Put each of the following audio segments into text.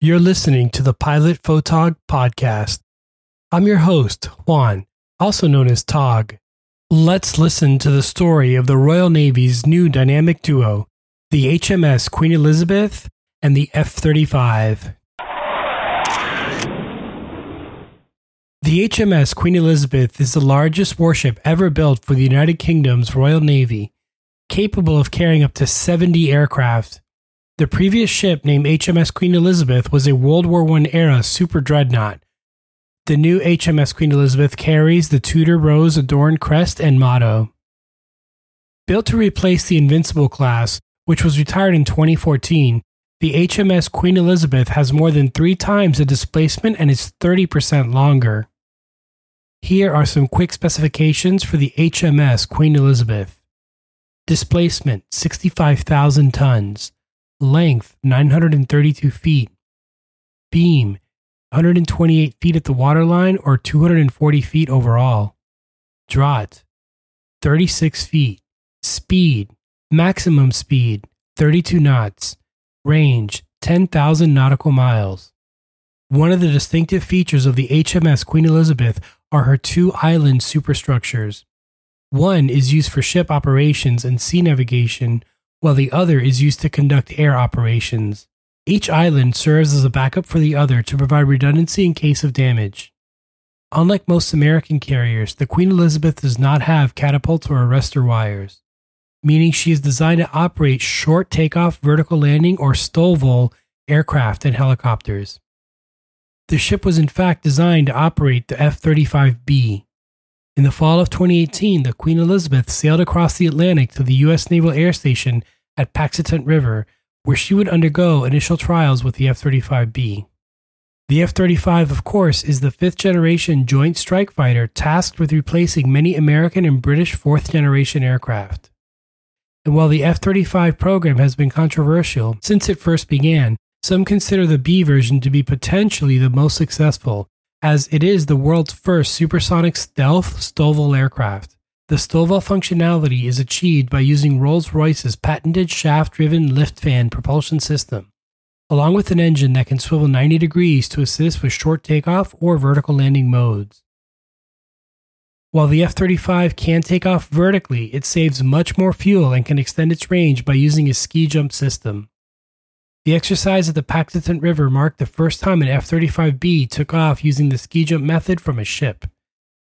You're listening to the Pilot Photog podcast. I'm your host, Juan, also known as Tog. Let's listen to the story of the Royal Navy's new dynamic duo, the HMS Queen Elizabeth and the F 35. The HMS Queen Elizabeth is the largest warship ever built for the United Kingdom's Royal Navy, capable of carrying up to 70 aircraft. The previous ship, named HMS Queen Elizabeth, was a World War I era super dreadnought. The new HMS Queen Elizabeth carries the Tudor rose adorned crest and motto. Built to replace the Invincible class, which was retired in 2014, the HMS Queen Elizabeth has more than three times the displacement and is 30% longer. Here are some quick specifications for the HMS Queen Elizabeth. Displacement 65,000 tons. Length 932 feet. Beam 128 feet at the waterline or 240 feet overall. Draught 36 feet. Speed maximum speed 32 knots. Range 10,000 nautical miles. One of the distinctive features of the HMS Queen Elizabeth are her two island superstructures. One is used for ship operations and sea navigation, while the other is used to conduct air operations. Each island serves as a backup for the other to provide redundancy in case of damage. Unlike most American carriers, the Queen Elizabeth does not have catapults or arrestor wires, meaning she is designed to operate short takeoff, vertical landing, or STOVL aircraft and helicopters. The ship was in fact designed to operate the F 35B, in the fall of 2018, the Queen Elizabeth sailed across the Atlantic to the U.S. Naval Air Station at Patuxent River, where she would undergo initial trials with the F 35B. The F 35, of course, is the fifth generation Joint Strike Fighter tasked with replacing many American and British fourth generation aircraft. And while the F 35 program has been controversial since it first began, some consider the B version to be potentially the most successful as it is the world's first supersonic stealth STOVL aircraft. The STOVL functionality is achieved by using Rolls Royce's patented shaft driven lift fan propulsion system, along with an engine that can swivel 90 degrees to assist with short takeoff or vertical landing modes. While the F 35 can take off vertically, it saves much more fuel and can extend its range by using a ski jump system. The exercise at the Patuxent River marked the first time an F 35B took off using the ski jump method from a ship.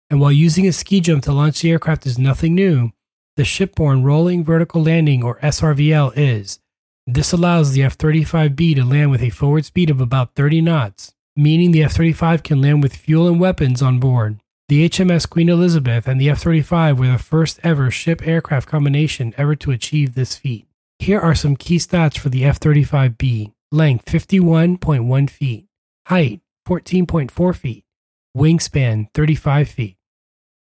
And while using a ski jump to launch the aircraft is nothing new, the shipborne rolling vertical landing or SRVL is. This allows the F 35B to land with a forward speed of about 30 knots, meaning the F 35 can land with fuel and weapons on board. The HMS Queen Elizabeth and the F 35 were the first ever ship aircraft combination ever to achieve this feat. Here are some key stats for the F 35B length 51.1 feet, height 14.4 feet, wingspan 35 feet,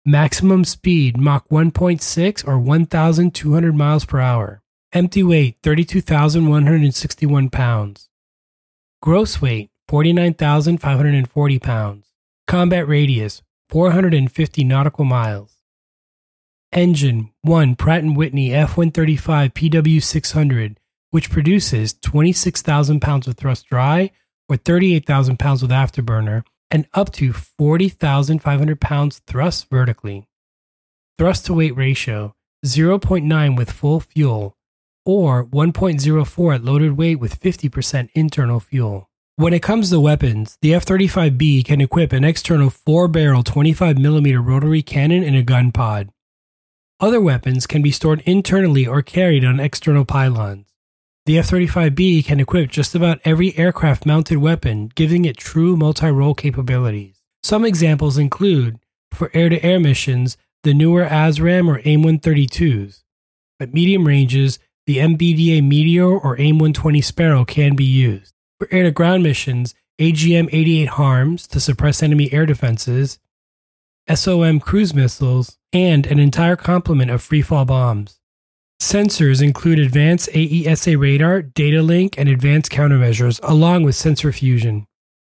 maximum speed Mach 1.6 or 1,200 miles per hour, empty weight 32,161 pounds, gross weight 49,540 pounds, combat radius 450 nautical miles. Engine 1 Pratt & Whitney F135 PW600, which produces 26,000 pounds of thrust dry or 38,000 pounds with afterburner and up to 40,500 pounds thrust vertically. Thrust to weight ratio 0.9 with full fuel or 1.04 at loaded weight with 50% internal fuel. When it comes to weapons, the F 35B can equip an external 4 barrel 25mm rotary cannon and a gun pod. Other weapons can be stored internally or carried on external pylons. The F 35B can equip just about every aircraft mounted weapon, giving it true multi role capabilities. Some examples include, for air to air missions, the newer ASRAAM or AIM 132s. At medium ranges, the MBDA Meteor or AIM 120 Sparrow can be used. For air to ground missions, AGM 88 HARMs to suppress enemy air defenses, SOM cruise missiles, and an entire complement of freefall bombs. Sensors include advanced AESA radar, data link, and advanced countermeasures, along with sensor fusion.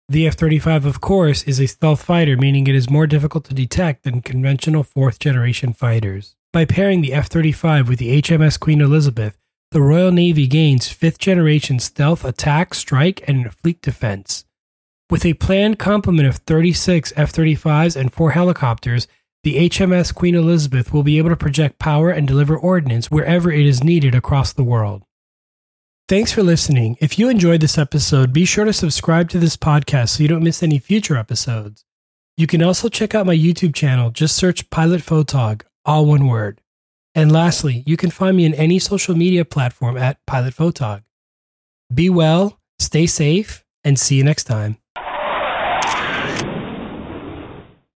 The F 35, of course, is a stealth fighter, meaning it is more difficult to detect than conventional fourth generation fighters. By pairing the F 35 with the HMS Queen Elizabeth, the Royal Navy gains fifth generation stealth attack, strike, and fleet defense. With a planned complement of 36 F 35s and four helicopters, the HMS Queen Elizabeth will be able to project power and deliver ordnance wherever it is needed across the world. Thanks for listening. If you enjoyed this episode, be sure to subscribe to this podcast so you don't miss any future episodes. You can also check out my YouTube channel. Just search Pilot Photog, all one word. And lastly, you can find me in any social media platform at Pilot Photog. Be well, stay safe, and see you next time.